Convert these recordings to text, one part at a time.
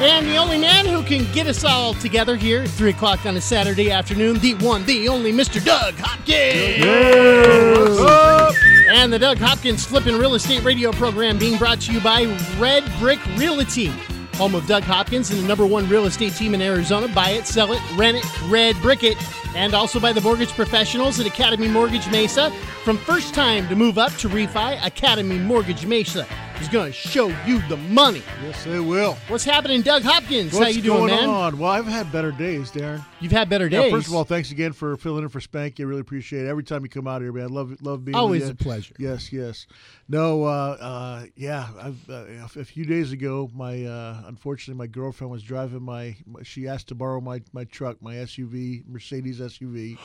And the only man who can get us all together here at 3 o'clock on a Saturday afternoon, the one, the only Mr. Doug Hopkins. And the Doug Hopkins Flippin' Real Estate Radio program being brought to you by Red Brick Realty, home of Doug Hopkins and the number one real estate team in Arizona. Buy it, sell it, rent it, red brick it. And also by the mortgage professionals at Academy Mortgage Mesa. From first time to move up to refi, Academy Mortgage Mesa is going to show you the money. Yes, they will. What's happening, Doug Hopkins? What's How you doing, going man? on? Well, I've had better days, Darren. You've had better days. Yeah, first of all, thanks again for filling in for Spanky. I really appreciate it. Every time you come out here, man, I love love being Always a pleasure. Yes, yes. No, uh, uh, yeah. I've, uh, a few days ago, my uh, unfortunately my girlfriend was driving my. She asked to borrow my my truck, my SUV, Mercedes SUV.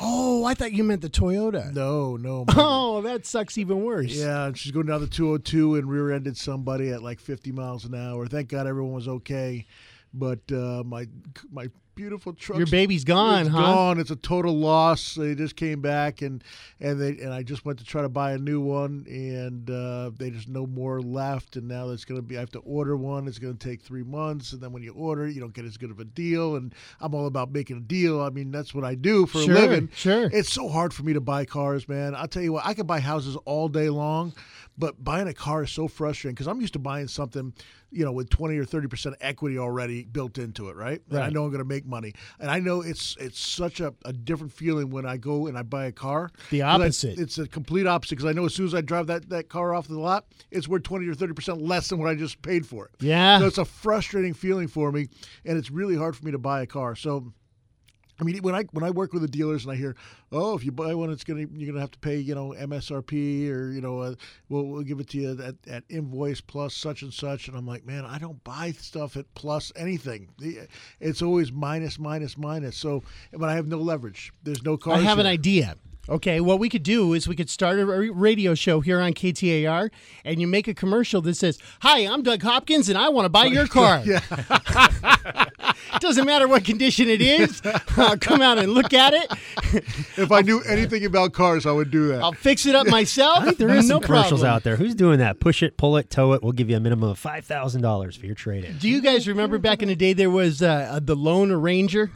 Oh, I thought you meant the Toyota. No, no. Oh, that sucks even worse. Yeah, and she's going down the 202 and rear-ended somebody at like 50 miles an hour. Thank God everyone was okay, but uh, my my beautiful truck. Your baby's gone, it's huh? Gone. It's a total loss. They just came back and and they and I just went to try to buy a new one and uh, they just no more left. And now it's going to be I have to order one. It's going to take three months, and then when you order, you don't get as good of a deal. And I'm all about making a deal. I mean, that's what I do for Sure, a living. sure. It's so hard for me to buy cars, man. I'll tell you what, I can buy houses all day long, but buying a car is so frustrating because I'm used to buying something, you know, with 20 or 30% equity already built into it, right? And I know I'm going to make money. And I know it's it's such a, a different feeling when I go and I buy a car. The 'Cause I- opposite. it's a complete opposite because I know as soon as I drive that, that car off the lot, it's worth 20 or 30% less than what I just paid for it. Yeah. So it's a frustrating feeling for me, and it's really hard for me to buy a car. So I mean, when I when I work with the dealers and I hear, oh, if you buy one, it's gonna you're gonna have to pay, you know, MSRP or you know, uh, we'll we'll give it to you at, at invoice plus such and such, and I'm like, man, I don't buy stuff at plus anything. The- It's always minus minus minus. So, but I have no leverage. There's no cost. I have an idea. Okay, what we could do is we could start a radio show here on KTAR, and you make a commercial that says, "Hi, I'm Doug Hopkins, and I want to buy your car." Yeah. Doesn't matter what condition it is. I'll come out and look at it. If I knew anything about cars, I would do that. I'll fix it up myself. I think there is no some commercials problem. out there. Who's doing that? Push it, pull it, tow it. We'll give you a minimum of five thousand dollars for your trade in. Do you guys remember back in the day there was uh, the Lone Ranger?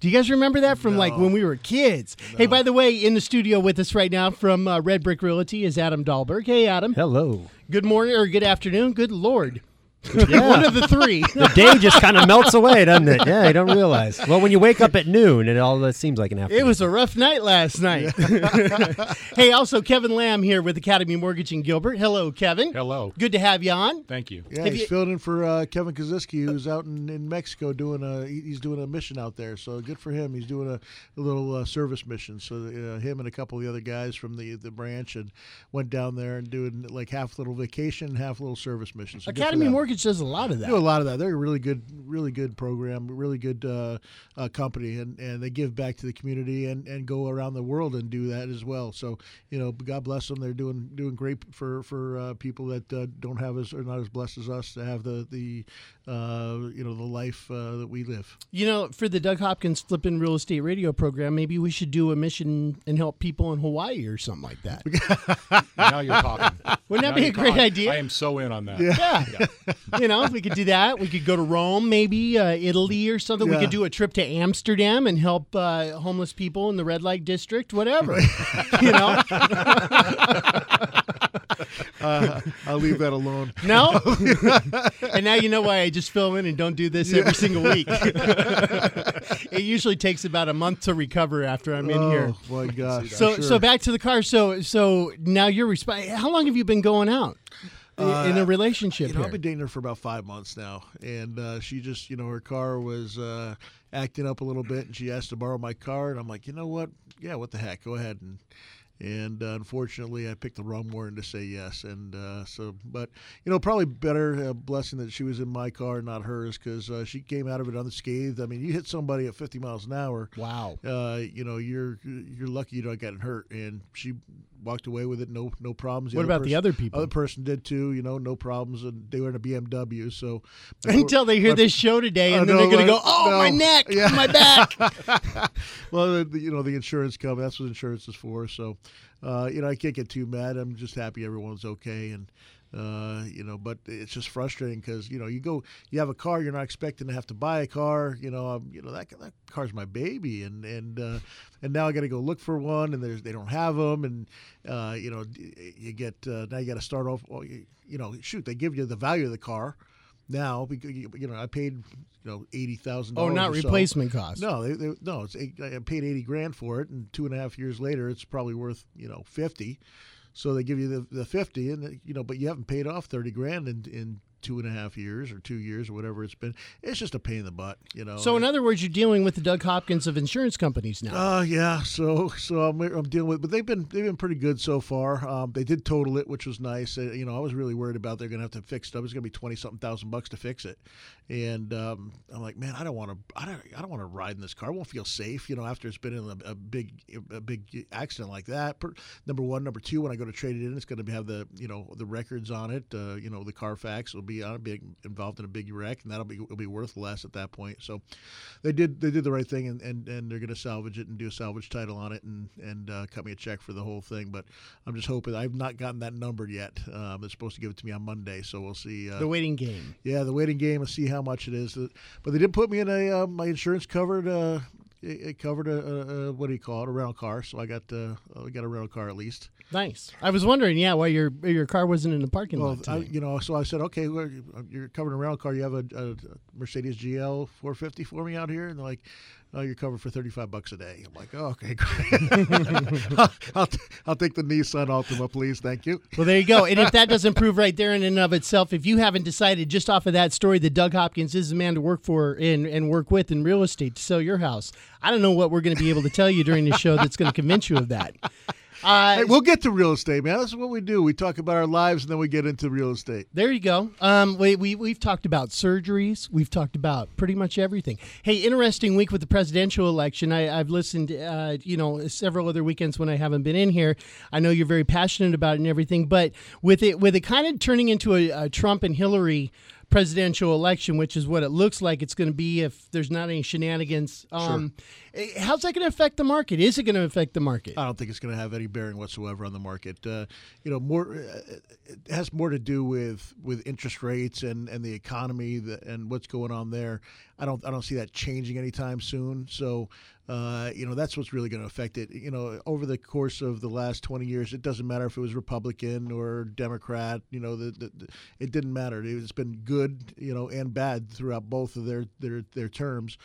Do you guys remember that from like when we were kids? Hey, by the way, in the studio with us right now from uh, Red Brick Realty is Adam Dahlberg. Hey, Adam. Hello. Good morning or good afternoon. Good Lord. One of the three. The day just kind of melts away, doesn't it? Yeah, you don't realize. Well, when you wake up at noon, it all that seems like an afternoon. It was a rough night last night. hey, also Kevin Lamb here with Academy Mortgage in Gilbert. Hello, Kevin. Hello. Good to have you on. Thank you. Yeah, Have he's you- filling in for uh, Kevin Kaziski, who's out in, in Mexico doing a he- he's doing a mission out there. So good for him. He's doing a, a little uh, service mission. So uh, him and a couple of the other guys from the the branch and went down there and doing like half little vacation, half little service mission. So good for Academy them. Mortgage does a lot of that. do a lot of that. They're a really good, really good program, really good uh, uh, company, and, and they give back to the community and, and go around the world and do that as well. So you know, God bless them. They're doing doing great for for uh, people that uh, don't have as or not as blessed as us to have the the uh, you know the life uh, that we live. You know, for the Doug Hopkins Flippin' Real Estate Radio program, maybe we should do a mission and help people in Hawaii or something like that. Now you're talking. Wouldn't that Now be a great talking. idea? I am so in on that. Yeah. You know, we could do that. We could go to Rome, maybe uh, Italy or something. We could do a trip to Amsterdam and help uh, homeless people in the red light district, whatever. you know? Uh, I'll leave that alone. No? and now you know why I just fill in and don't do this every single week. it usually takes about a month to recover after I'm in here. Oh my gosh! So Sure. so back to the car. So so now you're resp- How long have you been going out i- in a relationship Uh, You know, I've been dating her for about five months now, and uh, she just, you know, her car was uh, acting up a little bit, and she asked to borrow my car, and I'm like, you know what? Yeah, what the heck? Go ahead and. And uh, unfortunately, I picked the wrong one to say yes. And uh, so, but you know, probably better uh, blessing that she was in my car, not hers, because uh, she came out of it unscathed. I mean, you hit somebody at 50 miles an hour, wow. uh, you know, you're you're lucky you don't get hurt. And she walked away with it, no no problems. What about the other people? Other person did too, you know, no problems, and they were in a BMW. So Until they hear my- this show today, and then know, they're going to go, "Oh, No. my neck, Yeah. my back." well, the, you know, the insurance company, that's what insurance is for. So, uh, you know, I can't get too mad. I'm just happy everyone's okay. And, uh, you know, but it's just frustrating because, you know, you go, you have a car, you're not expecting to have to buy a car. You know, um, you know, that, that car's my baby. And, and, uh, and now I got to go look for one and there's, they don't have them. And, uh, you know, you get, uh, now you got to start off, well, you, you know, shoot, they give you the value of the car. Now, because you know, I paid you know eighty thousand. Oh, not or so. replacement cost. No, they, they, no, it's eight, I paid eighty grand for it, and two and a half years later, it's probably worth you know fifty. So they give you the, the fifty, and you know, but you haven't paid off thirty grand in in two and a half years or two years or whatever it's been. It's just a pain in the butt, you know. So, in other words, you're dealing with the Doug Hopkins of insurance companies now. Uh, yeah. So, so I'm, I'm dealing with, but they've been they've been pretty good so far. Um, they did total it, which was nice. Uh, you know, I was really worried about they're gonna have to fix it. up. It's gonna be twenty something thousand bucks to fix it, and um, I'm like, man, I don't want to, I don't, I don't want to ride in this car. I won't feel safe, you know, after it's been in a, a big, a big accident like that. Per, number one, number two, when I go to trade it in, it's going to have the, you know, the records on it. Uh, you know, the Carfax will be a big involved in a big wreck, and that'll be will be worth less at that point. So, they did they did the right thing, and, and, and they're going to salvage it and do a salvage title on it, and and uh, cut me a check for the whole thing. But I'm just hoping I've not gotten that number yet. Um, they're supposed to give it to me on Monday, so we'll see. Uh, the waiting game. yeah, the waiting game and see how much it is. But they did put me in a uh, my insurance covered. Uh, it, it covered a, a, what do you call it a rental car, so I got uh, I got a rental car at least. Nice. I was wondering, yeah, why your your car wasn't in the parking Well, lot. I, you know, so I said, okay, well, you're covered in a rental car. You have a, a Mercedes GL 450 for me out here, and they're like, oh, you're covered for 35 bucks a day. I'm like, oh, okay, great. I'll, I'll, t- I'll take the Nissan Altima, please, thank you. Well, there you go. And if that doesn't prove right there in and of itself, if you haven't decided just off of that story that Doug Hopkins is the man to work for and, and work with in real estate to sell your house, I don't know what we're going to be able to tell you during the show that's going to convince you of that. Uh, Hey, we'll get to real estate, man. That's what we do. We talk about our lives, and then we get into real estate. There you go. Um, we, we, we've talked about surgeries. We've talked about pretty much everything. Hey, interesting week with the presidential election. I, I've listened, uh, you know, several other weekends when I haven't been in here. I know you're very passionate about it and everything, but with it, with it kind of turning into a, a Trump and Hillary presidential election, which is what it looks like it's going to be if there's not any shenanigans. Um, eh, How's that going to affect the market? Is it going to affect the market? I don't think it's going to have any bearing whatsoever on the market. Uh, you know, more uh, it has more to do with with interest rates and, and the economy that, and what's going on there. I don't I don't see that changing anytime soon. So. Uh, you know that's what's really going to affect it. You know, over the course of the last 20 years, it doesn't matter if it was Republican or Democrat. You know, the, the, the, it didn't matter. It's been good, you know, and bad throughout both of their their their terms.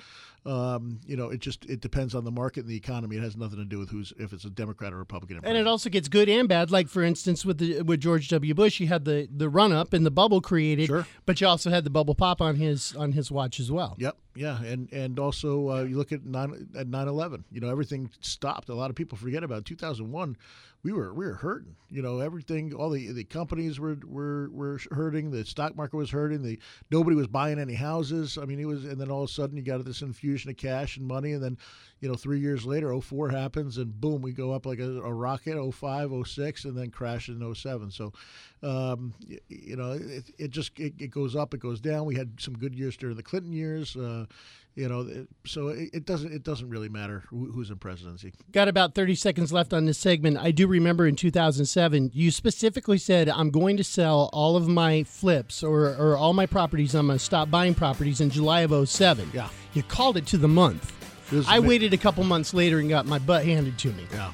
Um, you know, it just it depends on the market and the economy. It has nothing to do with who's if it's a Democrat or Republican. And it also gets good and bad. Like for instance, with the with George W. Bush, you had the the run up and the bubble created, Sure. but you also had the bubble pop on his on his watch as well. Yep, yeah, and and also uh, you look at nine at nine eleven. You know, everything stopped. A lot of people forget about two thousand one. We were we were hurting. You know, everything. All the the companies were were were hurting. The stock market was hurting. The nobody was buying any houses. I mean, it was. And then all of a sudden, you got this infusion of cash and money. And then, you know, three years later, 04 happens, and boom, we go up like a, a rocket. 05, 06, and then crash in 07. So, um, you, you know, it, it just it, it goes up, it goes down. We had some good years during the Clinton years. Uh, you know, it- so it, it doesn't it doesn't really matter who, who's in presidency. Got about 30 seconds left on this segment. I do remember in 2007, you specifically said, I'm going to sell all of my flips or, or all my properties. I'm going to stop buying properties in July of 07. Yeah. You called it to the month. It was I mi- waited a couple months later and got my butt handed to me. Yeah,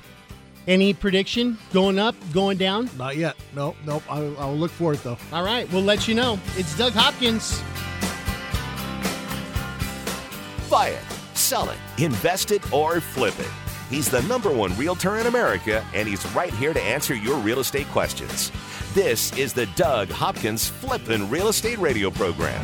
Any prediction? Going up, going down? not yet. No, nope. I'll, I'll look for it though. All right, we'll let you know. It's Doug Hopkins. Buy it, sell it, invest it, or flip it. He's the number one realtor in America, and he's right here to answer your real estate questions. This is the Doug Hopkins Flippin' Real Estate Radio Program.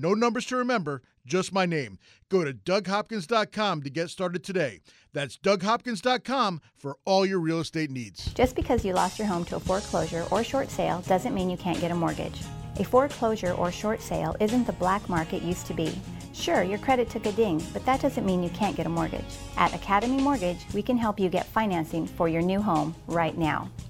No numbers to remember, just my name. Go to DougHopkins.com to get started today. That's DougHopkins.com for all your real estate needs. Just because you lost your home to a foreclosure or short sale doesn't mean you can't get a mortgage. A foreclosure or short sale isn't the black market used to be. Sure, your credit took a ding, but that doesn't mean you can't get a mortgage. At Academy Mortgage, we can help you get financing for your new home right now.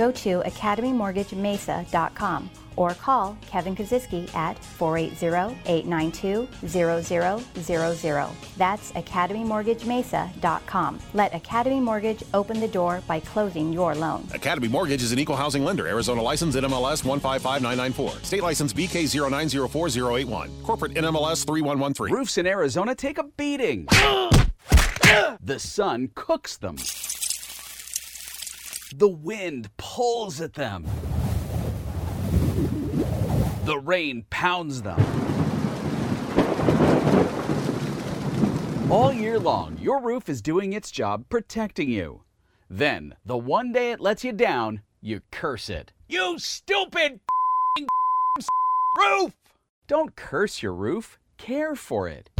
Go to academymortgagemesa.com or call Kevin Kaziski at 480-892-0000. That's academymortgagemesa.com. Let Academy Mortgage open the door by closing your loan. Academy Mortgage is an equal housing lender. Arizona license NMLS 155994. State license BK0904081. Corporate NMLS 3113. Roofs in Arizona take a beating. the sun cooks them. The wind pulls at them. The rain pounds them. All year long, your roof is doing its job protecting you. Then, the one day it lets you down, you curse it. You stupid roof! Don't curse your roof, care for it.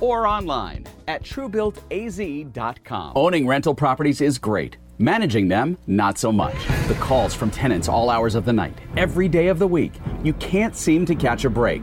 or online at truebuiltaz.com. Owning rental properties is great. Managing them, not so much. The calls from tenants all hours of the night, every day of the week. You can't seem to catch a break.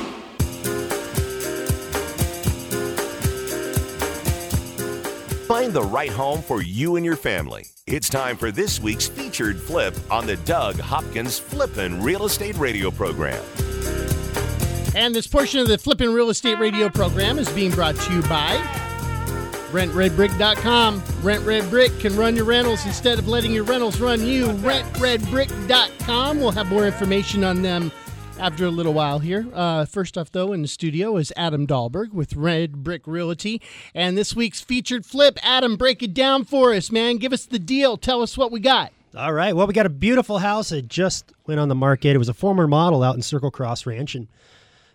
Find the right home for you and your family. It's time for this week's featured flip on the Doug Hopkins Flippin' Real Estate Radio program. And this portion of the Flippin' Real Estate Radio program is being brought to you by RentRedBrick.com. Rent Red Brick can run your rentals instead of letting your rentals run you. RentRedBrick.com. We'll have more information on them after a little while here. Uh, first off, though, in the studio is Adam Dahlberg with Red Brick Realty. And this week's featured flip, Adam, break it down for us, man. Give us the deal. Tell us what we got. All right. Well, we got a beautiful house. It just went on the market. It was a former model out in Circle Cross Ranch, and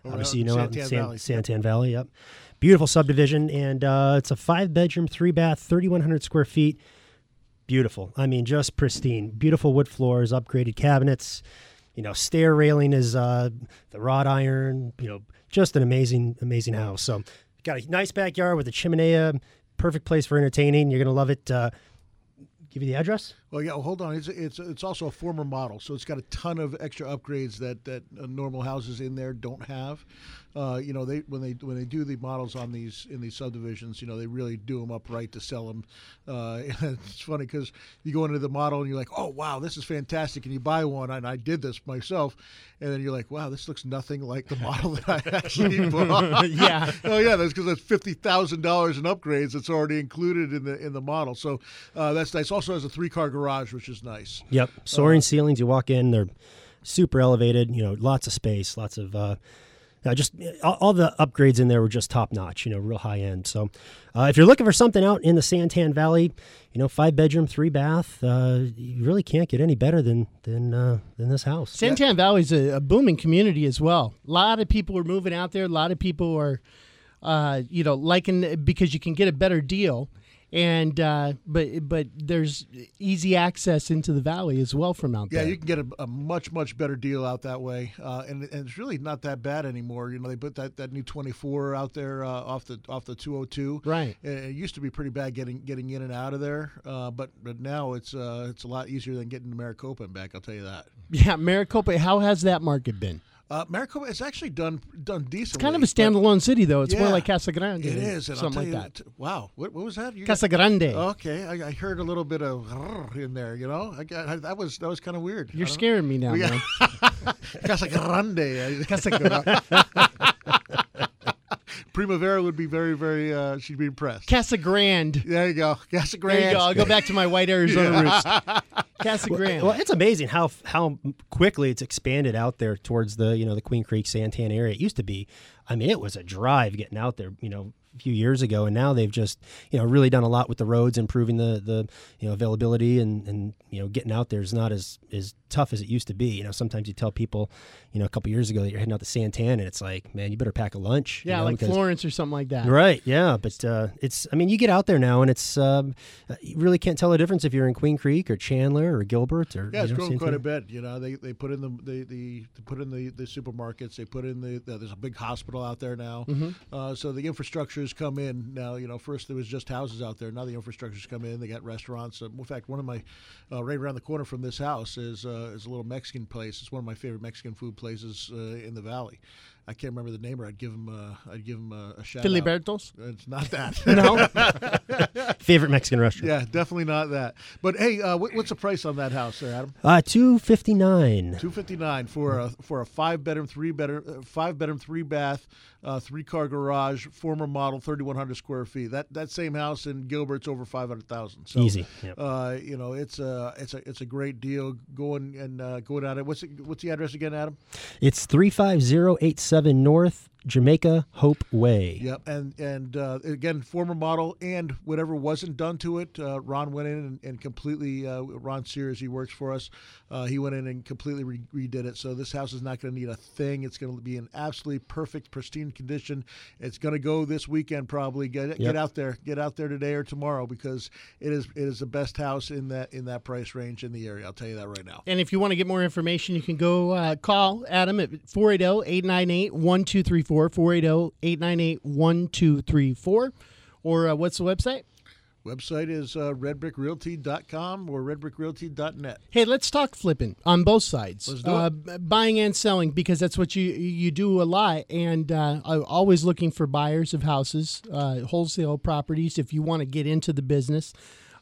obviously, you know, out in San, Valley. Santan Valley. Yep. Beautiful subdivision, and uh, it's a five bedroom, three bath, 3,100 square feet. Beautiful. I mean, just pristine. Beautiful wood floors, upgraded cabinets. You know, stair railing is uh, the wrought iron. You know, just an amazing, amazing house. So, got a nice backyard with a chimney. Perfect place for entertaining. You're gonna love it. Uh, Give you the address. Well, yeah. Well, hold on. It's it's it's also a former model, so it's got a ton of extra upgrades that that uh, normal houses in there don't have. Uh, you know, they when they when they do the models on these in these subdivisions, you know, they really do them up right to sell them. Uh, it's funny because you go into the model and you're like, oh wow, this is fantastic, and you buy one, and I did this myself, and then you're like, wow, this looks nothing like the model that I actually bought. Yeah. oh yeah, that's because that's fifty thousand dollars in upgrades that's already included in the in the model. So uh, that's nice. Also has a three car garage, which is nice. Yep, soaring ceilings. You walk in, they're super elevated. You know, lots of space, lots of. Uh, just all, all the upgrades in there were just top notch, you know, real high end. So, uh, if you're looking for something out in the Santan Valley, you know, five bedroom, three bath, uh, you really can't get any better than than uh, than this house. Santan Valley's a, a booming community as well. A lot of people are moving out there. A lot of people are, uh, you know, liking because you can get a better deal, and uh, but but there's easy access into the valley as well from out Yeah, there. you can get a, a much much better deal out that way, uh, and, and it's really not that bad anymore. You know, they put that, that new 24 out there uh, off the off the 202. Right. It, it used to be pretty bad getting getting in and out of there, uh, but but now it's uh, it's a lot easier than getting to Maricopa and back. I'll tell you that. yeah, Maricopa. How has that market been? Uh, Maricopa it's actually done done decently. It's kind of a standalone city, though. It's more like Casa Grande. It is, and I'll something tell like you, that. Wow, what, what was that? You Casa Grande. Okay, I, I heard a little bit of in there. You know, I got, that was that was kind of weird. You're scaring me now, man. Casa Grande. Casa Grande. Primavera would be very, very. Uh, she'd be impressed. Casa Grande. There you go, Casa Grande. There you go. I'll go back to my white Arizona roots. Casa Grande. Well, it's amazing how how quickly it's expanded out there towards the you know the Queen Creek Santan area. It used to be, I mean, it was a drive getting out there. You know, a few years ago, and now they've just you know really done a lot with the roads, improving the the you know availability and and you know getting out there is not as as tough as it used to be. You know, sometimes you tell people, you know, a couple years ago that you're heading out to Santan, and it's like, man, you better pack a lunch. you yeah, know, like because- Florence or something like that. Right, yeah, but uh, it's. I mean, you get out there now, and it's. Um, uh, you really can't tell the difference if you're in Queen Creek or Chandler or Gilbert or. Yeah, it's you know, grown quite a bit. You know, they, they put in the they, the they put in the, the supermarkets. They put in the, the there's a big hospital out there now. Mm-hmm. Uh, so the infrastructure's come in now. You know, first there was just houses out there. Now the infrastructure's come in. They got restaurants. Uh, in fact, one of my uh, right around the corner from this house is uh, is a little Mexican place. It's one of my favorite Mexican food places uh, in the valley. I can't remember the name, or I'd give him uh, I'd give them a, a shout out. Filibertos? It's not that. No. Favorite Mexican restaurant. yeah, definitely not that. But hey, uh, what, what's the price on that house there, Adam? Uh, two fifty nine. Two fifty nine for a for a five bedroom, three bedroom, uh, five bedroom, three bath, uh, three car garage, former model, thirty one hundred square feet. That that same house in Gilbert's over five hundred thousand. So, Easy, yep. Uh, you know, it's a it's a it's a great deal. Going and uh, going out it. What's it, what's the address again, Adam? It's three five zero eight seven North Jamaica Hope Way. Yep, and and uh, again, former model and whatever wasn't done to it, uh, Ron went in and, and completely. Uh, Ron Sears, he works for us. Uh, he went in and completely re- redid it. So this house is not going to need a thing. It's going to be in absolutely perfect, pristine condition. It's going to go this weekend probably. Get Yep. get out there, get out there today or tomorrow because it is it is the best house in that in that price range in the area. I'll tell you that right now. And if you want to get more information, you can go uh, call Adam at 480 898 1234. 480 898 1234. Or uh, what's the website? Website is uh, redbrickrealty.com or redbrickrealty.net. Hey, let's talk flipping on both sides. Let's do uh, it. Buying and selling because that's what you you do a lot, and uh, I'm always looking for buyers of houses, uh, wholesale properties. If you want to get into the business,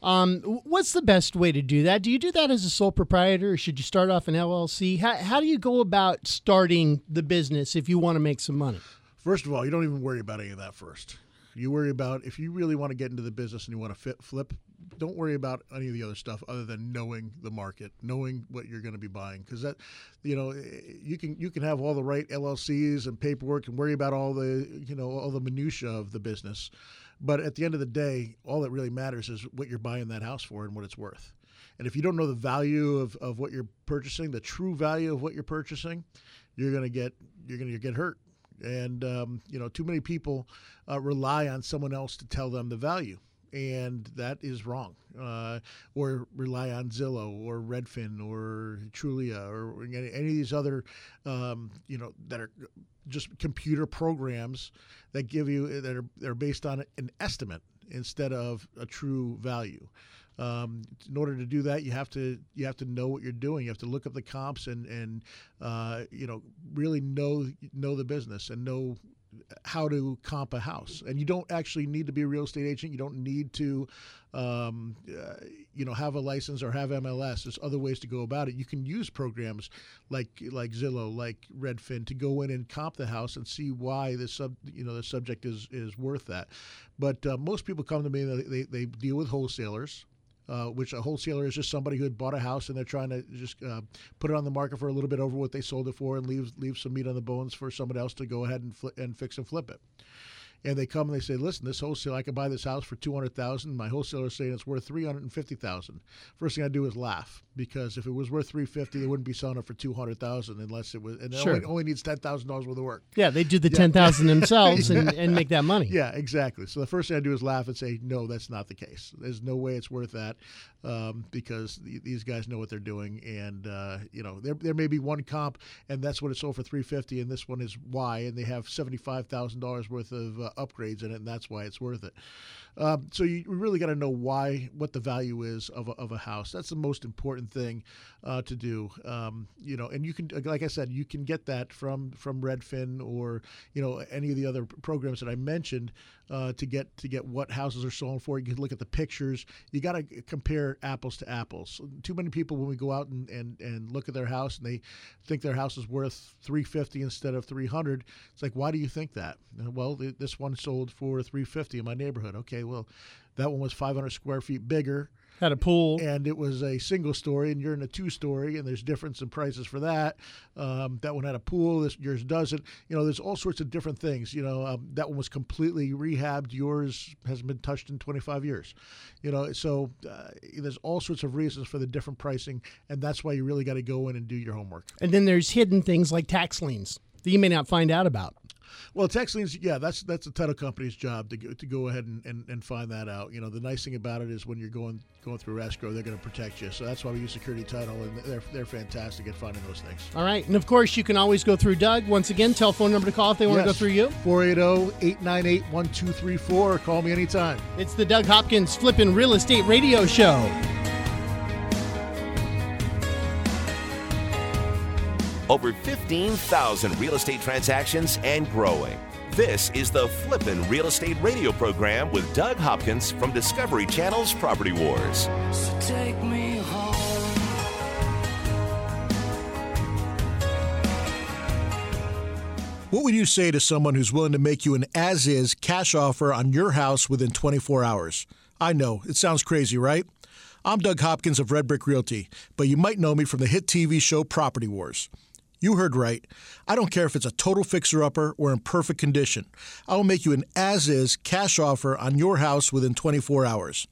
um, what's the best way to do that? Do you do that as a sole proprietor, or should you start off an LLC? How how do you go about starting the business if you want to make some money? First of all, you don't even worry about any of that first. You worry about if you really want to get into the business and you want to fit, flip, don't worry about any of the other stuff other than knowing the market, knowing what you're going to be buying. Because that, you know, eh, you can you can have all the right LLCs and paperwork and worry about all the you know all the minutia of the business, but at the end of the day, all that really matters is what you're buying that house for and what it's worth. And if you don't know the value of, of what you're purchasing, the true value of what you're purchasing, you're gonna get you're gonna get hurt and um, you know too many people uh, rely on someone else to tell them the value and that is wrong uh, or rely on zillow or redfin or trulia or any, any of these other um, you know that are just computer programs that give you that are, that are based on an estimate instead of a true value Um, in order to do that, you have to you have to know what you're doing. You have to look up the comps and and uh, you know really know know the business and know how to comp a house. And you don't actually need to be a real estate agent. You don't need to, um, uh, you know, have a license or have MLS. There's other ways to go about it. You can use programs like like Zillow, like Redfin, to go in and comp the house and see why the sub, you know, the subject is is worth that. But uh, most people come to me. They they deal with wholesalers uh, which a wholesaler is just somebody who had bought a house and they're trying to just uh, put it on the market for a little bit over what they sold it for and leave leave some meat on the bones for somebody else to go ahead and fli and fix and flip it and they come and they say, "Listen, this wholesale, I could buy this house for two hundred thousand. My wholesaler is saying it's worth three hundred and fifty thousand. First thing I do is laugh because if it was worth three fifty, they wouldn't be selling it for two hundred thousand unless it was, and it Sure. only, only needs ten thousand dollars worth of work. Yeah, they do the Yeah. ten thousand themselves and, and make that money. Yeah, exactly. So the first thing I do is laugh and say, "No, that's not the case. There's no way it's worth that um, because th- these guys know what they're doing, and uh, you know there there may be one comp, and that's what it sold for three fifty, and this one is why, and they have seventy five thousand dollars worth of uh, upgrades in it, and that's why it's worth it. Um, so you really got to know why, what the value is of a, of a house. That's the most important thing uh, to do. Um, you know, and you can, like I said, you can get that from from Redfin or you know any of the other programs that I mentioned uh, to get to get what houses are sold for. You can look at the pictures. You got to compare apples to apples. Too many people when we go out and, and, and look at their house and they think their house is worth 350 instead of 300. It's like, why do you think that? Well, th- this one sold for 350 in my neighborhood. Okay, well, that one was 500 square feet bigger Had a pool. and it was a single story, and you're in a two story, and there's difference in prices for that. Um, that one had a pool, this yours doesn't. You know, there's all sorts of different things. You know, um, that one was completely rehabbed. Yours hasn't been touched in 25 years. You know, so uh, there's all sorts of reasons for the different pricing, and that's why you really got to go in and do your homework. And then there's hidden things like tax liens that you may not find out about. Well, tax liens, yeah, that's that's the title company's job to go, to go ahead and, and, and find that out. You know, the nice thing about it is when you're going going through escrow, they're going to protect you. So that's why we use security title, and they're they're fantastic at finding those things. All right. And of course, you can always go through Doug. Once again, telephone number to call if they want to go through you. 480-898-1234 call me anytime. It's the Doug Hopkins Flippin' Real Estate Radio Show. Over 15,000 real estate transactions and growing. This is the Flippin' Real Estate Radio program with Doug Hopkins from Discovery Channel's Property Wars. So take me home. What would you say to someone who's willing to make you an as is cash offer on your house within 24 hours? I know, it sounds crazy, right? I'm Doug Hopkins of Red Brick Realty, but you might know me from the hit TV show Property Wars. You heard right. I don't care if it's a total fixer upper or in perfect condition. I will make you an as is cash offer on your house within 24 hours.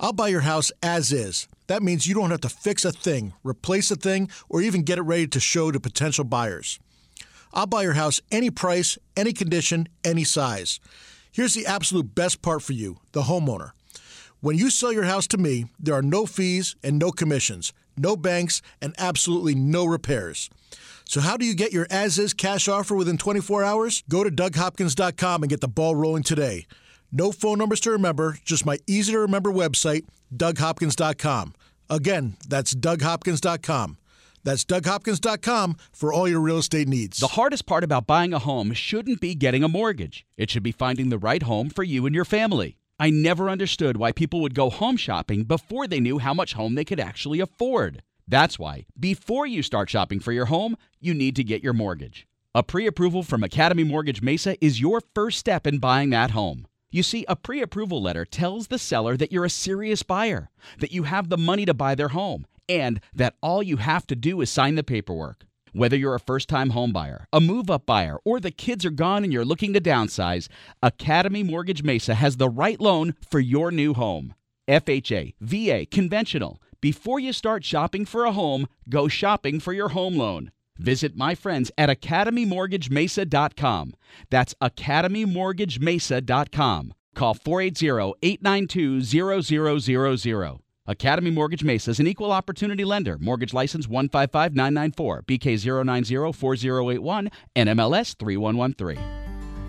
I'll buy your house as is. That means you don't have to fix a thing, replace a thing, or even get it ready to show to potential buyers. I'll buy your house any price, any condition, any size. Here's the absolute best part for you, the homeowner. When you sell your house to me, there are no fees and no commissions, no banks, and absolutely no repairs. So, how do you get your as is cash offer within 24 hours? Go to DougHopkins.com and get the ball rolling today. No phone numbers to remember, just my easy to remember website, DougHopkins.com. Again, that's DougHopkins.com. That's DougHopkins.com for all your real estate needs. The hardest part about buying a home shouldn't be getting a mortgage. It should be finding the right home for you and your family. I never understood why people would go home shopping before they knew how much home they could actually afford. That's why, before you start shopping for your home, you need to get your mortgage. A pre approval from Academy Mortgage Mesa is your first step in buying that home. You see, a pre approval letter tells the seller that you're a serious buyer, that you have the money to buy their home, and that all you have to do is sign the paperwork. Whether you're a first time home buyer, a move up buyer, or the kids are gone and you're looking to downsize, Academy Mortgage Mesa has the right loan for your new home. FHA, VA, conventional. Before you start shopping for a home, go shopping for your home loan. Visit my friends at academymortgagemesa.com. That's academymortgagemesa.com. Call 480-892-0000. Academy Mortgage Mesa is an equal opportunity lender. Mortgage license 155994, BK0904081, NMLS 3113.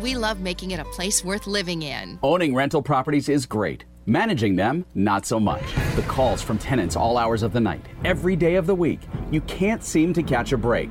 we love making it a place worth living in. Owning rental properties is great. Managing them, not so much. The calls from tenants all hours of the night, every day of the week. You can't seem to catch a break.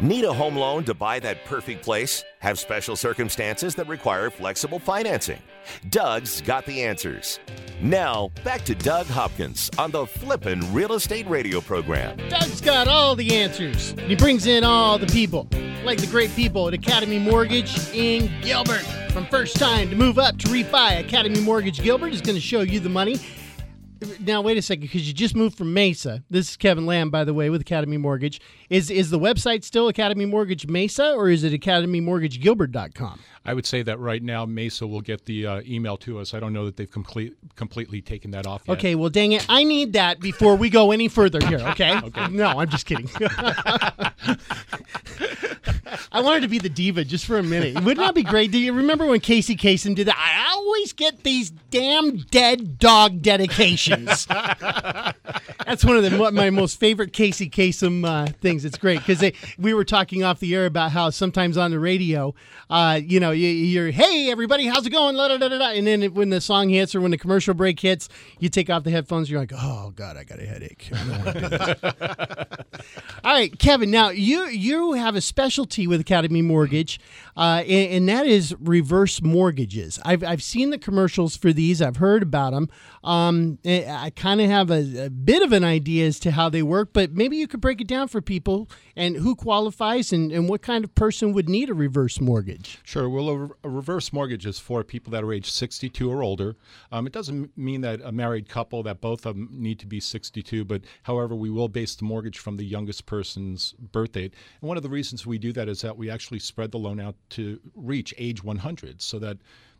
Need a home loan to buy that perfect place? Have special circumstances that require flexible financing? Doug's got the answers. Now, back to Doug Hopkins on the Flippin' Real Estate Radio program. Doug's got all the answers. He brings in all the people, like the great people at Academy Mortgage in Gilbert. From first time to move up to refi, Academy Mortgage Gilbert is going to show you the money. Now wait a second, because you just moved from Mesa. This is Kevin Lamb, by the way, with Academy Mortgage. Is is the website still Academy Mortgage Mesa, or is it academymortgagegilbert.com? I would say that right now Mesa will get the uh, email to us. I don't know that they've complete, completely taken that off yet. Okay, well, dang it, I need that before we go any further here. Okay? Okay. No, I'm just kidding. I wanted to be the diva just for a minute. Wouldn't that be great? Do you remember when Casey Kasem did that? I always get these damn dead dog dedications. That's one of the, my most favorite Casey Kasem uh, things. It's great because we were talking off the air about how sometimes on the radio, uh, you know, you, you're, hey, everybody, how's it going? Da, da, da. And then when the song hits or when the commercial break hits, you take off the headphones. You're like, oh, God, I got a headache. I don't wanna do this. All right, Kevin. Now you you have a specialty with Academy Mortgage, uh, and, and that is reverse mortgages. I've I've seen the commercials for these. I've heard about them. Um, I I kind of have a, a bit of an idea as to how they work, but maybe you could break it down for people and who qualifies and, and what kind of person would need a reverse mortgage. Sure. Well, a, a reverse mortgage is for people that are age 62 or older. Um, it doesn't mean that a married couple that both of them need to be 62, but however, we will base the mortgage from the youngest person's birth date. And one of the reasons we do that is that we actually spread the loan out to reach age 100, so that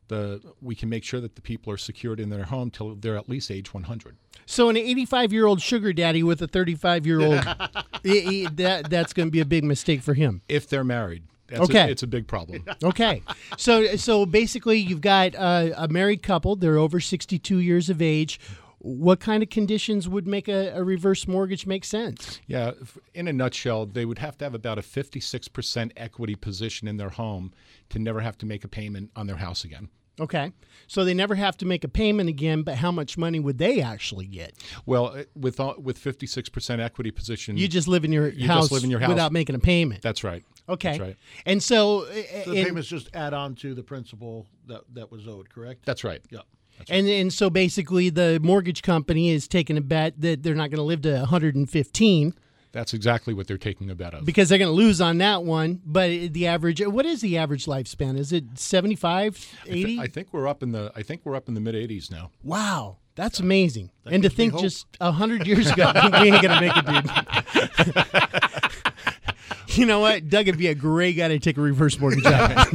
the we can make sure that the people are secured in their home till they're at least age 100. So an 85 year old sugar daddy with a 35 year old, that that's going to be a big mistake for him. If they're married, that's Okay. a, it's a big problem. Okay, so so basically, you've got uh, a married couple. They're over sixty-two years of age. What kind of conditions would make a, a reverse mortgage make sense? Yeah, in a nutshell, they would have to have about a 56% equity position in their home to never have to make a payment on their house again. Okay, so they never have to make a payment again. But how much money would they actually get? Well, with all, with 56% equity position, You just live in your you house just live in your house without making a payment. That's right. Okay, That's right. and so, uh, The and- payments just add on to the principal that, that was owed, correct? That's right. Yeah. And and so basically, the mortgage company is taking a bet that they're not going to live to 115 That's exactly what they're taking a bet of. because they're going to lose on that one. But the average, what is the average lifespan? Is it 75, I, thi- 80? I think we're up in the I think we're up in the mid 80s now. wow. That's amazing. That and to think just a hundred years ago, we ain't gonna make it, dude. you know what? Doug would be a great guy to take a reverse mortgage out.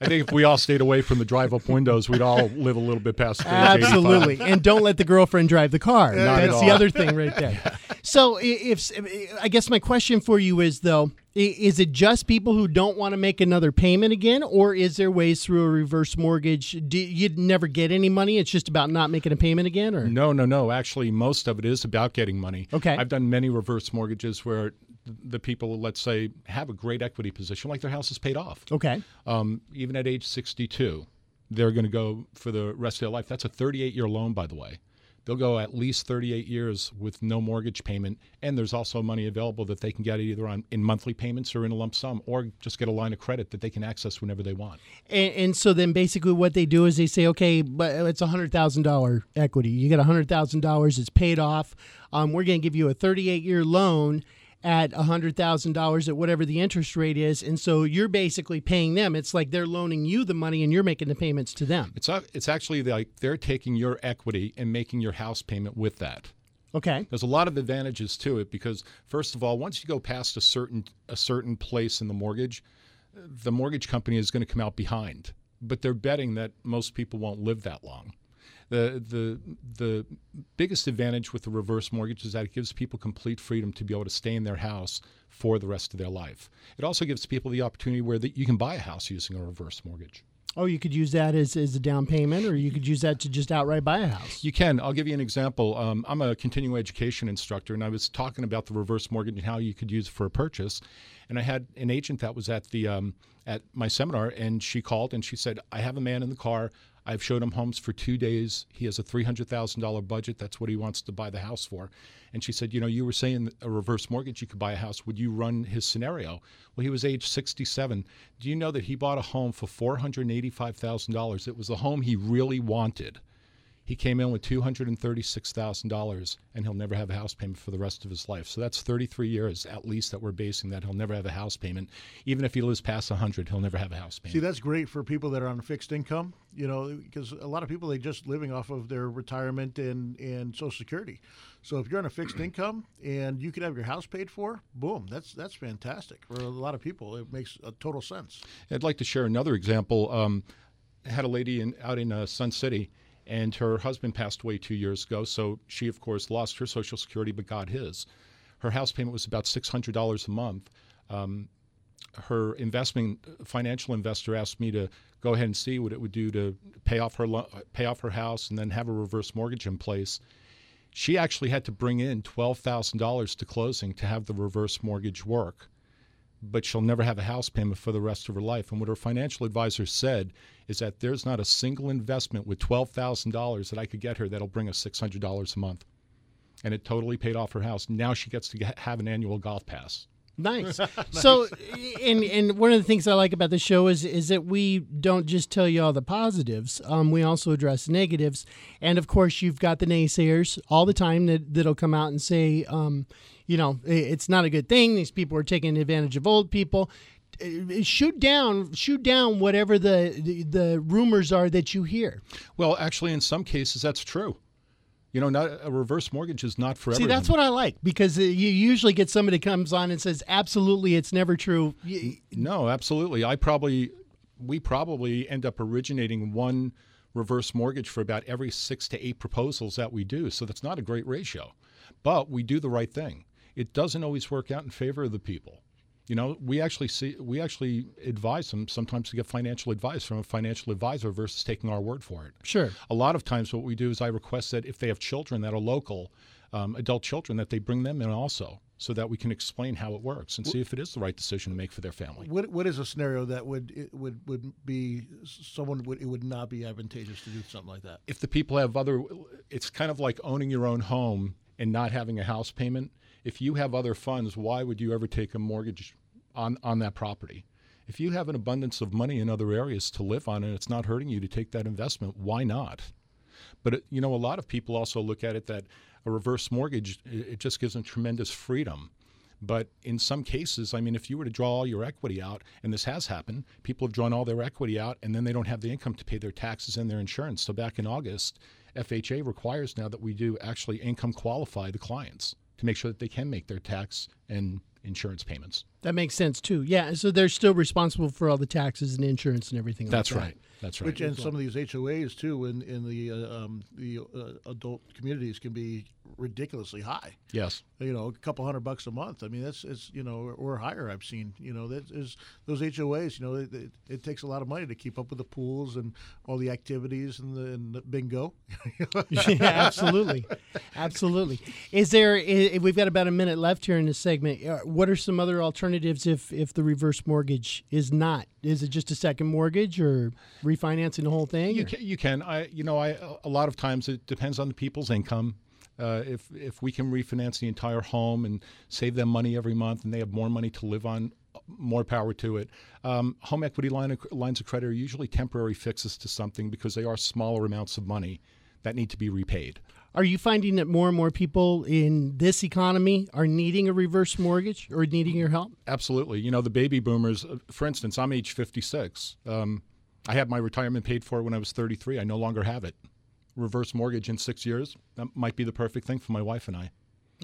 I think if we all stayed away from the drive-up windows, we'd all live a little bit past the age of 85. Absolutely. and don't let the girlfriend drive the car. Not at That's the other thing right there. So, i- if I guess my question for you is though, i- is it just people who don't want to make another payment again, or is there ways through a reverse mortgage? Do you'd never get any money? It's just about not making a payment again, or No, no, no. Actually, most of it is about getting money. Okay. I've done many reverse mortgages where the people, let's say, have a great equity position, like their house is paid off. okay, Um, even at age 62, they're going to go for the rest of their life. That's a 38 year loan, by the way. They'll go at least 38 years with no mortgage payment, and there's also money available that they can get either on in monthly payments or in a lump sum, or just get a line of credit that they can access whenever they want. and, and so then basically what they do is they say, okay, but it's a hundred thousand dollar equity. You get a hundred thousand dollars. It's paid off. Um, we're going to give you a thirty eight year loan at a hundred thousand dollars at whatever the interest rate is, and so you're basically paying them. It's like they're loaning you the money and you're making the payments to them. It's a- it's actually like they're taking your equity and making your house payment with that. Okay. There's a lot of advantages to it because first of all, once you go past a certain a certain place in the mortgage, the mortgage company is going to come out behind. But they're betting that most people won't live that long. The the the biggest advantage with the reverse mortgage is that it gives people complete freedom to be able to stay in their house for the rest of their life. It also gives people the opportunity where that you can buy a house using a reverse mortgage. Oh, you could use that as, as a down payment, or you could use that to just outright buy a house. You can. I'll give you an example. Um, I'm a continuing education instructor, and I was talking about the reverse mortgage and how you could use it for a purchase. And I had an agent that was at the um, at my seminar, and she called and she said, "I have a man in the car. I've showed him homes for two days. He has a three hundred thousand dollar budget. That's what he wants to buy the house for." And she said, "You know, you were saying a reverse mortgage, you could buy a house. Would you run his scenario?" Well, he was age sixty-seven. Do you know that he bought a home for four hundred eighty-five thousand dollars? It was the home he really wanted. He came in with two hundred and thirty-six thousand dollars, and he'll never have a house payment for the rest of his life. So that's thirty-three years at least that we're basing that he'll never have a house payment. Even if he lives past hundred, he'll never have a house payment. See, that's great for people that are on a fixed income, you know, because a lot of people they just living off of their retirement and and Social Security. So if you're on a fixed income and you can have your house paid for, boom, that's that's fantastic for a lot of people. It makes a total sense. I'd like to share another example. Um, I had a lady in, out in uh, Sun City, and her husband passed away two years ago. So she, of course, lost her Social Security but got his. Her house payment was about six hundred dollars a month. Um, her investment financial investor asked me to go ahead and see what it would do to pay off her pay off her house and then have a reverse mortgage in place. She actually had to bring in twelve thousand dollars to closing to have the reverse mortgage work but she'll never have a house payment for the rest of her life. And what her financial advisor said is that there's not a single investment with $12,000 that I could get her that'll bring us $600 a month. And it totally paid off her house. Now she gets to get, have an annual golf pass. Nice. So, and and one of the things I like about the show is is that we don't just tell you all the positives. Um, we also address negatives, and of course, you've got the naysayers all the time that that'll come out and say, um, you know, it's not a good thing. These people are taking advantage of old people. Uh, Shoot down, shoot down whatever the the, the rumors are that you hear. Well, actually, in some cases, that's true. You know, not, a reverse mortgage is not for See, everyone. See, that's what I like because uh, you usually get somebody comes on and says, "Absolutely, it's never true." No, absolutely. I probably, we probably end up originating one reverse mortgage for about every six to eight proposals that we do. So that's not a great ratio, but we do the right thing. It doesn't always work out in favor of the people. You know, we actually see, we actually advise them sometimes to get financial advice from a financial advisor versus taking our word for it. Sure. A lot of times, what we do is I request that if they have children that are local, um, adult children, that they bring them in also, so that we can explain how it works and see if it is the right decision to make for their family. What what is a scenario that would it would would be someone would it would not be advantageous to do something like that? if the people have other it's kind of like owning your own home and not having a house payment if you have other funds why would you ever take a mortgage on on that property? If you have an abundance of money in other areas to live on and it's not hurting you to take that investment why not? But it, you know a lot of people also look at it that a reverse mortgage it just gives them tremendous freedom. But in some cases, I mean, if you were to draw all your equity out, and this has happened, people have drawn all their equity out and then they don't have the income to pay their taxes and their insurance. So back in August, FHA requires now that we do actually income qualify the clients to make sure that they can make their tax and insurance payments. That makes sense too. Yeah, so they're still responsible for all the taxes and insurance and everything. That's like that. right. That's right. Which and some of these HOAs too in in the uh, um, the uh, adult communities can be ridiculously high. Yes. You know, a couple hundred bucks a month. I mean, that's it's you know or higher. I've seen. You know, that is those HOAs. You know, it, it, it, takes a lot of money to keep up with the pools and all the activities and the, and the bingo. yeah, absolutely, absolutely. Is there? Is, we've got about a minute left here in this segment. Uh, what are some other alternatives if if the reverse mortgage is not? Is it just a second mortgage or refinancing the whole thing? You can, you can. I you know I a lot of times it depends on the people's income. Uh, if if we can refinance the entire home and save them money every month, and they have more money to live on, more power to it. Um, home equity line of, lines of credit are usually temporary fixes to something because they are smaller amounts of money that need to be repaid. Are you finding that more and more people in this economy are needing a reverse mortgage or needing your help? Absolutely. You know, the baby boomers, uh, for instance, I'm age 56. Um, I had my retirement paid for when I was 33. I no longer have it reverse mortgage in six years, that might be the perfect thing for my wife and I.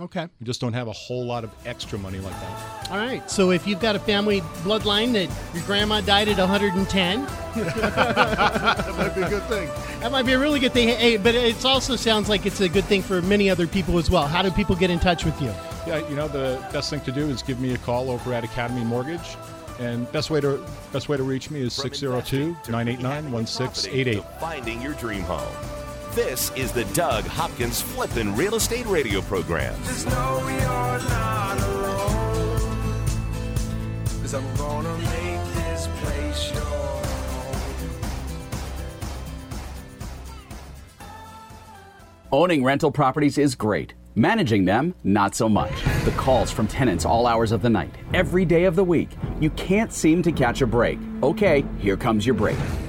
Okay. We just don't have a whole lot of extra money like that. All right. So if you've got a family bloodline that your grandma died at 110, that might be a good thing. That might be a really good thing. Hey, but it also sounds like it's a good thing for many other people as well. How do people get in touch with you? Yeah, you know, the best thing to do is give me a call over at Academy Mortgage. And best way to best way to reach me is 602-989-1688. Finding your dream home. This is the Doug Hopkins Flippin' Real Estate Radio Program. Just know you're not alone. Cause I'm gonna make this place your home. Owning rental properties is great. Managing them, not so much. The calls from tenants all hours of the night, every day of the week. You can't seem to catch a break. Okay, here comes your break.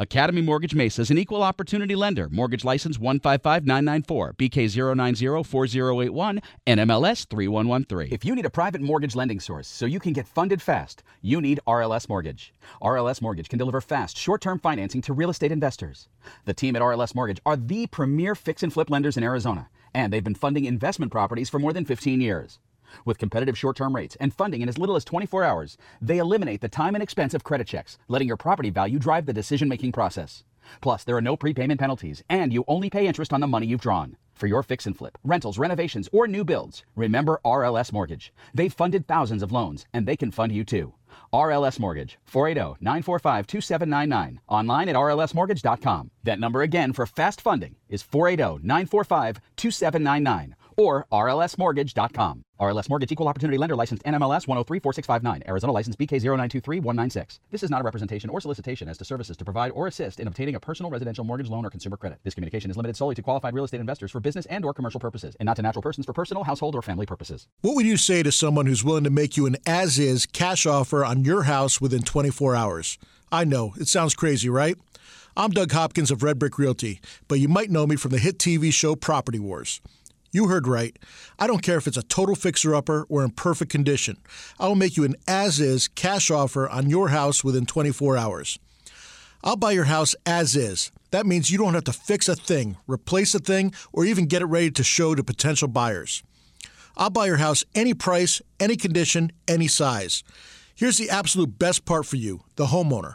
Academy Mortgage Mesa is an equal opportunity lender. Mortgage license 155994, BK 0904081, NMLS 3113. If you need a private mortgage lending source so you can get funded fast, you need RLS Mortgage. RLS Mortgage can deliver fast, short term financing to real estate investors. The team at RLS Mortgage are the premier fix and flip lenders in Arizona, and they've been funding investment properties for more than 15 years. With competitive short term rates and funding in as little as 24 hours, they eliminate the time and expense of credit checks, letting your property value drive the decision making process. Plus, there are no prepayment penalties, and you only pay interest on the money you've drawn. For your fix and flip, rentals, renovations, or new builds, remember RLS Mortgage. They've funded thousands of loans, and they can fund you too. RLS Mortgage, 480 945 2799. Online at rlsmortgage.com. That number again for fast funding is 480 945 2799 or rlsmortgage.com. RLS Mortgage Equal Opportunity Lender licensed NMLS 1034659, Arizona license BK0923196. This is not a representation or solicitation as to services to provide or assist in obtaining a personal residential mortgage loan or consumer credit. This communication is limited solely to qualified real estate investors for business and or commercial purposes and not to natural persons for personal, household, or family purposes. What would you say to someone who's willing to make you an as is cash offer on your house within 24 hours? I know, it sounds crazy, right? I'm Doug Hopkins of Red Brick Realty, but you might know me from the hit TV show Property Wars. You heard right. I don't care if it's a total fixer upper or in perfect condition. I will make you an as is cash offer on your house within 24 hours. I'll buy your house as is. That means you don't have to fix a thing, replace a thing, or even get it ready to show to potential buyers. I'll buy your house any price, any condition, any size. Here's the absolute best part for you the homeowner.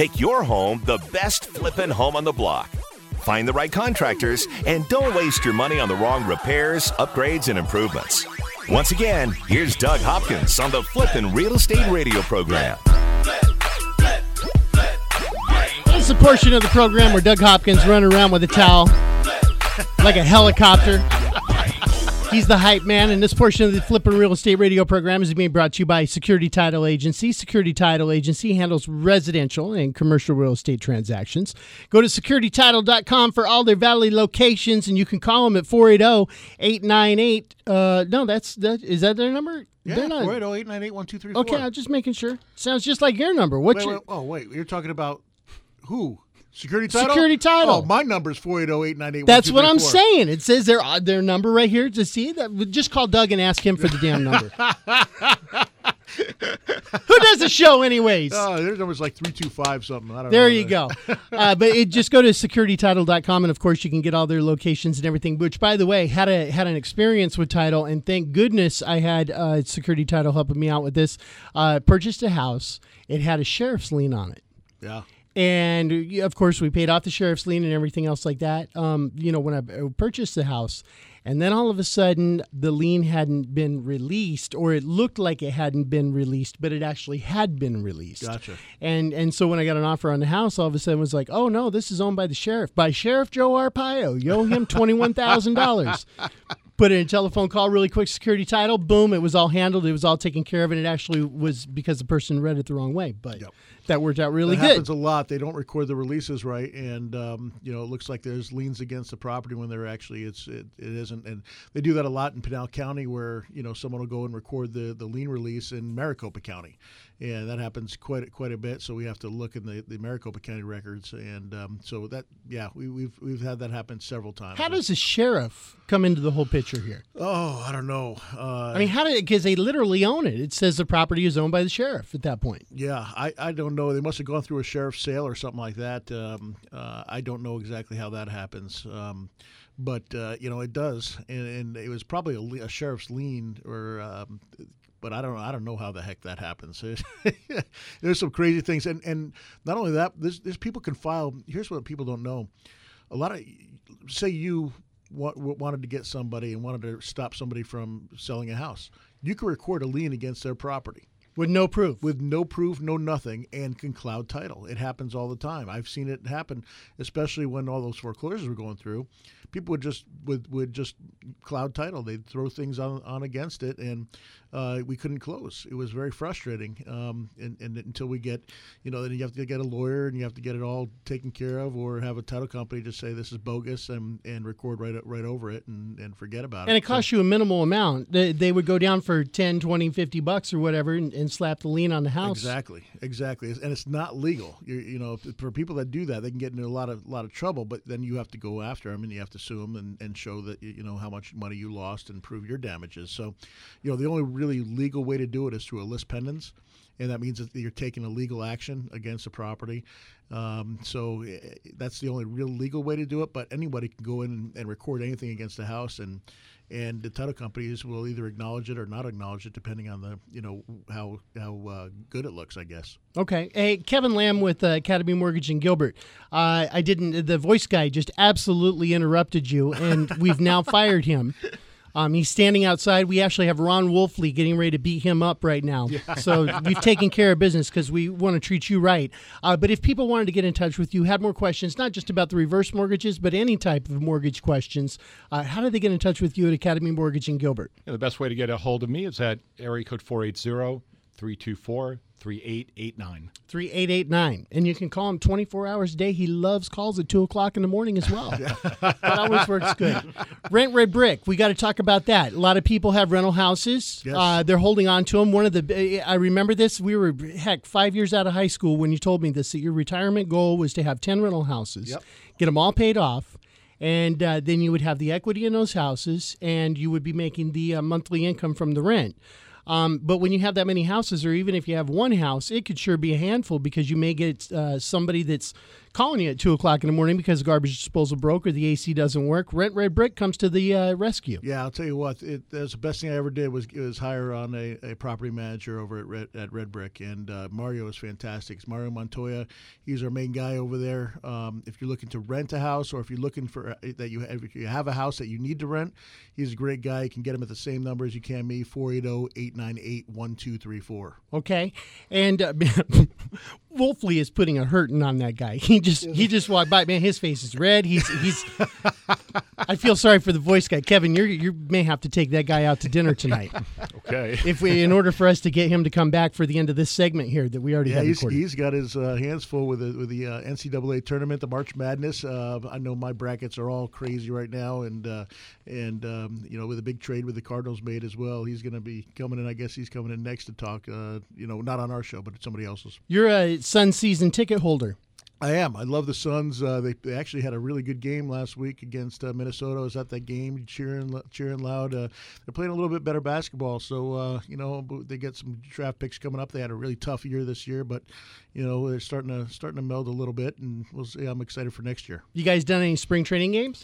Make your home the best flippin' home on the block. Find the right contractors and don't waste your money on the wrong repairs, upgrades, and improvements. Once again, here's Doug Hopkins on the Flippin' Real Estate Radio program. This is a portion of the program where Doug Hopkins running around with a towel like a helicopter. He's the hype man, and this portion of the Flippin' Real Estate Radio program is being brought to you by Security Title Agency. Security Title Agency handles residential and commercial real estate transactions. Go to securitytitle.com for all their valley locations, and you can call them at 480 898. Uh, no, that's that. Is that their number? Yeah, They're not- 480 898 1234. Okay, I'm just making sure. Sounds just like your number. What's Wait, your wait, oh, wait. You're talking about who? Security title? Security Title. Oh, my number is 480 898 That's what I'm saying. It says their uh, their number right here. To see that, just call Doug and ask him for the damn number. Who does the show, anyways? Oh, their number's like 325 something. I don't There you go. Uh, but it, just go to securitytitle.com, and of course, you can get all their locations and everything. Which, by the way, had a had an experience with title, and thank goodness I had uh, Security Title helping me out with this. Uh, purchased a house. It had a sheriff's lien on it. Yeah. And of course, we paid off the sheriff's lien and everything else like that. Um, you know, when I purchased the house, and then all of a sudden the lien hadn't been released, or it looked like it hadn't been released, but it actually had been released. Gotcha. And and so when I got an offer on the house, all of a sudden it was like, oh no, this is owned by the sheriff, by Sheriff Joe Arpaio. You owe him twenty one thousand dollars. Put in a telephone call, really quick, security title, boom, it was all handled, it was all taken care of, and it actually was because the person read it the wrong way. But that worked out really that good. happens a lot. They don't record the releases right, and um, you know it looks like there's liens against the property when there actually it's it, it isn't. And they do that a lot in Pinal County, where you know someone will go and record the, the lien release in Maricopa County, and that happens quite quite a bit. So we have to look in the, the Maricopa County records, and um, so that yeah we, we've we've had that happen several times. How does the sheriff come into the whole picture here? Oh, I don't know. Uh, I mean, how did because they literally own it? It says the property is owned by the sheriff at that point. Yeah, I, I don't know. They must have gone through a sheriff's sale or something like that. Um, uh, I don't know exactly how that happens. Um, but, uh, you know, it does. And, and it was probably a, a sheriff's lien or. Um, but I don't know. I don't know how the heck that happens. There's some crazy things, and and not only that, there's, there's people can file. Here's what people don't know: a lot of say you wa- wanted to get somebody and wanted to stop somebody from selling a house, you can record a lien against their property with no proof, with no proof, no nothing, and can cloud title. It happens all the time. I've seen it happen, especially when all those foreclosures were going through. People would just would, would just cloud title. They'd throw things on, on against it, and uh, we couldn't close. It was very frustrating. Um, and, and until we get, you know, then you have to get a lawyer and you have to get it all taken care of, or have a title company just say this is bogus and, and record right right over it and, and forget about it. And it. costs you a minimal amount. They, they would go down for 10, 20, 50 bucks or whatever and, and slap the lien on the house. Exactly, exactly, and it's not legal. you you know, for people that do that, they can get into a lot of lot of trouble. But then you have to go after them, and you have to sue them and, and show that you know how much money you lost and prove your damages. So, you know, the only really legal way to do it is through a lis pendens, and that means that you're taking a legal action against the property. Um, so eh, that's the only real legal way to do it. But anybody can go in and, and record anything against the house and and the title companies will either acknowledge it or not acknowledge it, depending on the you know how how uh, good it looks, I guess. Okay. Hey, Kevin Lamb with uh, Academy Mortgage in Gilbert. Uh, I didn't. The voice guy just absolutely interrupted you, and we've now fired him. Um, he's standing outside. We actually have Ron Wolfley getting ready to beat him up right now. So we've taken care of business because we want to treat you right. Uh, but if people wanted to get in touch with you, had more questions, not just about the reverse mortgages, but any type of mortgage questions, uh, how do they get in touch with you at Academy Mortgage in Gilbert? Yeah, the best way to get a hold of me is at area code 480 324 3889. 3889. And you can call him 24 hours a day. He loves calls at 2 o'clock in the morning as well. that always works good. Rent Red Brick, we got to talk about that. A lot of people have rental houses. Yes. Uh, they're holding on to them. One of the, I remember this, we were, heck, five years out of high school when you told me this, that your retirement goal was to have 10 rental houses, Yep. get them all paid off. And uh, then you would have the equity in those houses, and you would be making the uh, monthly income from the rent. Um, but when you have that many houses, or even if you have one house, it could sure be a handful because you may get uh, somebody that's calling you at two o'clock in the morning because the garbage disposal broke or the AC doesn't work. Rent Red Brick comes to the uh, rescue. Yeah, I'll tell you what. It, that's the best thing I ever did was was hire on a, a property manager over at Red, at Red Brick, and uh, Mario is fantastic. It's Mario Montoya. He's our main guy over there. Um, if you're looking to rent a house, or if you're looking for uh, that you have, if you have a house that you need to rent, he's a great guy. You can get him at the same number as you can me oh, 480-898-1234. Okay, and uh, Wolfley is putting a hurting on that guy. He just he just walked by. Man, his face is red. He's he's. I feel sorry for the voice guy, Kevin. You you may have to take that guy out to dinner tonight. Okay. if we, in order for us to get him to come back for the end of this segment here that we already Yeah, have he's, recorded. he's got his uh, hands full with the with the uh, NCAA tournament, the March Madness. Uh, I know my brackets are all crazy right now, and uh, and um, you know with a big trade with the Cardinals made as well, he's going to be coming in. I guess he's coming in next to talk. Uh, you know, not on our show, but somebody else's. You're a Sun season ticket holder. I am. I love the Suns. Uh, they, they actually had a really good game last week against uh, Minnesota. I was at that game, cheering, cheering loud. Uh, they're playing a little bit better basketball, so uh, you know they get some draft picks coming up. They had a really tough year this year, but you know they're starting to starting to meld a little bit, and we'll see. I'm excited for next year. You guys done any spring training games?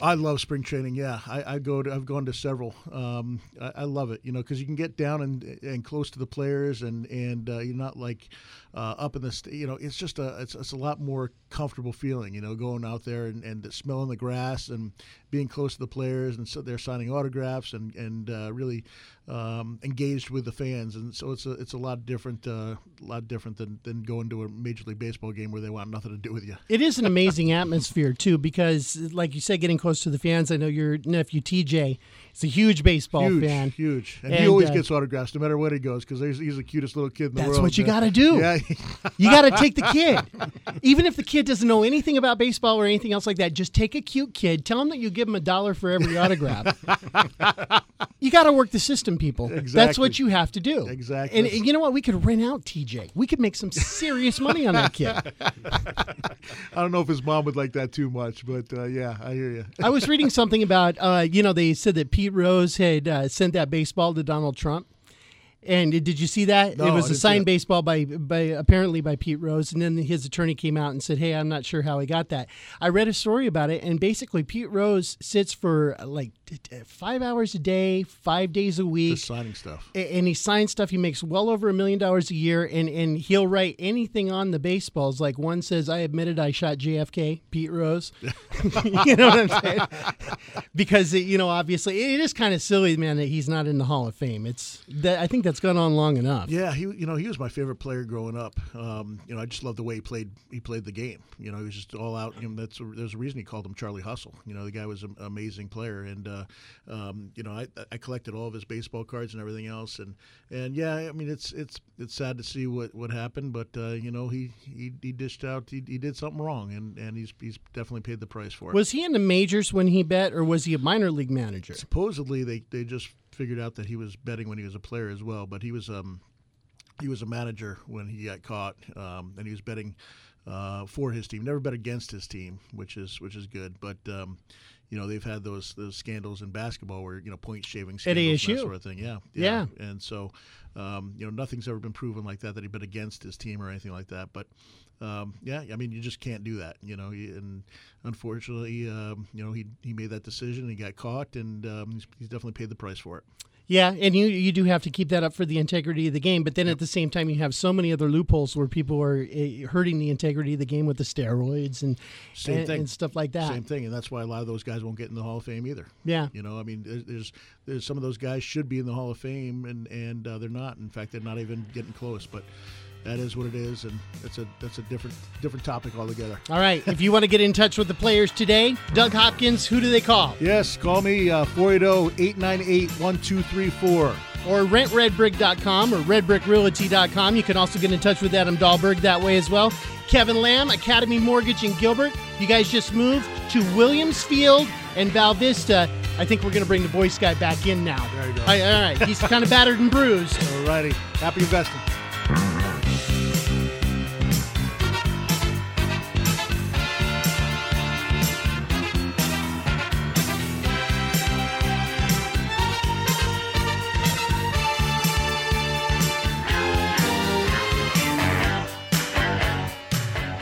I love spring training. Yeah, I, I go to. I've gone to several. Um, I, I love it. You know, because you can get down and and close to the players, and and uh, you're not like uh, up in the. St- you know, it's just a it's, it's a lot more comfortable feeling. You know, going out there and, and smelling the grass and being close to the players, and so they're signing autographs and and uh, really um, engaged with the fans, and so it's a it's a lot different, uh, a lot different than than going to a major league baseball game where they want nothing to do with you. It is an amazing atmosphere too, because like you said, getting close to the fans. I know your nephew TJ is a huge baseball huge, fan. huge, and, he always uh, gets autographs no matter where he goes because he's, he's the cutest little kid in the That's world. what you got to do. Yeah, you got to take the kid, even if the kid doesn't know anything about baseball or anything else like that. Just take a cute kid. Tell him that you give him a dollar for every autograph. you got to work the system, people. Exactly. That's what you have to do. Exactly. And, and you know what? We could rent out TJ. We could make some serious money on that kid. I don't know if his mom would like that too much, but uh, yeah, I hear you. I was reading something about, uh, you know, they said that Pete Rose had uh, sent that baseball to Donald Trump. And did you see that? No, it was a signed baseball by, by apparently by Pete Rose, and then his attorney came out and said, "Hey, I'm not sure how he got that." I read a story about it, and basically Pete Rose sits for like five hours a day, five days a week, Just signing stuff. and he signs stuff. He makes well over a million dollars a year, and, and he'll write anything on the baseballs. Like one says, "I admitted I shot JFK." Pete Rose, you know what I'm saying? because you know, obviously, it is kind of silly, man, that he's not in the Hall of Fame. It's that I think that's gone on long enough. Yeah, he you know he was my favorite player growing up. Um, you know, I just loved the way he played. He played the game. You know, he was just all out. You know, that's a, there's a reason he called him Charlie Hustle. You know, the guy was an amazing player, and uh, um, you know, I, I collected all of his baseball cards and everything else. And and yeah, I mean, it's it's it's sad to see what, what happened, but uh, you know, he, he he dished out. He, he did something wrong, and, and he's he's definitely paid the price for it. Was he in the majors when he bet, or was he a minor league manager? supposedly they, they just figured out that he was betting when he was a player as well, but he was um he was a manager when he got caught, um, and he was betting uh, for his team. Never bet against his team, which is which is good. But um, you know they've had those those scandals in basketball where you know point shaving scandals and that sort of thing. Yeah, Yeah. And so um, you know nothing's ever been proven like that that he'd been against his team or anything like that. But um, yeah, I mean you just can't do that. You know, and unfortunately, um, you know he he made that decision. He got caught, and um, he's, he's definitely paid the price for it. Yeah, and you you do have to keep that up for the integrity of the game, but then at the same time you have so many other loopholes where people are uh, hurting the integrity of the game with the steroids and Same and, thing. and stuff like that. Same thing, and that's why a lot of those guys won't get in the Hall of Fame either. Yeah. you know, I mean, there's there's, there's some of those guys should be in the Hall of Fame, and and uh, they're not. In fact, they're not even getting close. But that is what it is, and that's a that's a different different topic altogether. All right, if you want to get in touch with the players today, Doug Hopkins, who do they call? Yes, call me uh, 480-898-1234. Or rentredbrick.com or redbrickrealty.com. You can also get in touch with Adam Dahlberg that way as well. Kevin Lamb, Academy Mortgage in Gilbert. You guys just moved to Williamsfield and Val Vista. I think we're going to bring the Boy Scout back in now. There you go. All right, all right. he's kind of battered and bruised. All righty, happy investing.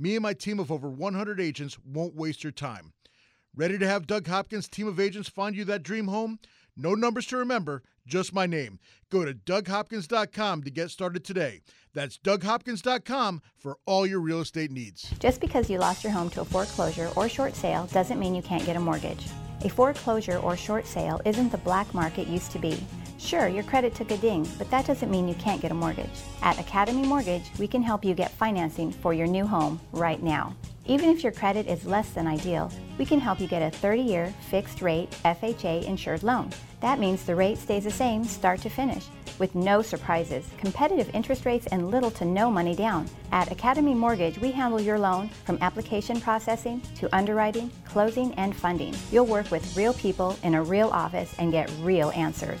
Me and my team of over 100 agents won't waste your time. Ready to have Doug Hopkins' team of agents find you that dream home? No numbers to remember, just my name. Go to DougHopkins.com to get started today. That's DougHopkins.com for all your real estate needs. Just because you lost your home to a foreclosure or short sale doesn't mean you can't get a mortgage. A foreclosure or short sale isn't the black market used to be. Sure, your credit took a ding, but that doesn't mean you can't get a mortgage. At Academy Mortgage, we can help you get financing for your new home right now. Even if your credit is less than ideal, we can help you get a 30 year fixed rate FHA insured loan. That means the rate stays the same start to finish with no surprises, competitive interest rates, and little to no money down. At Academy Mortgage, we handle your loan from application processing to underwriting, closing, and funding. You'll work with real people in a real office and get real answers.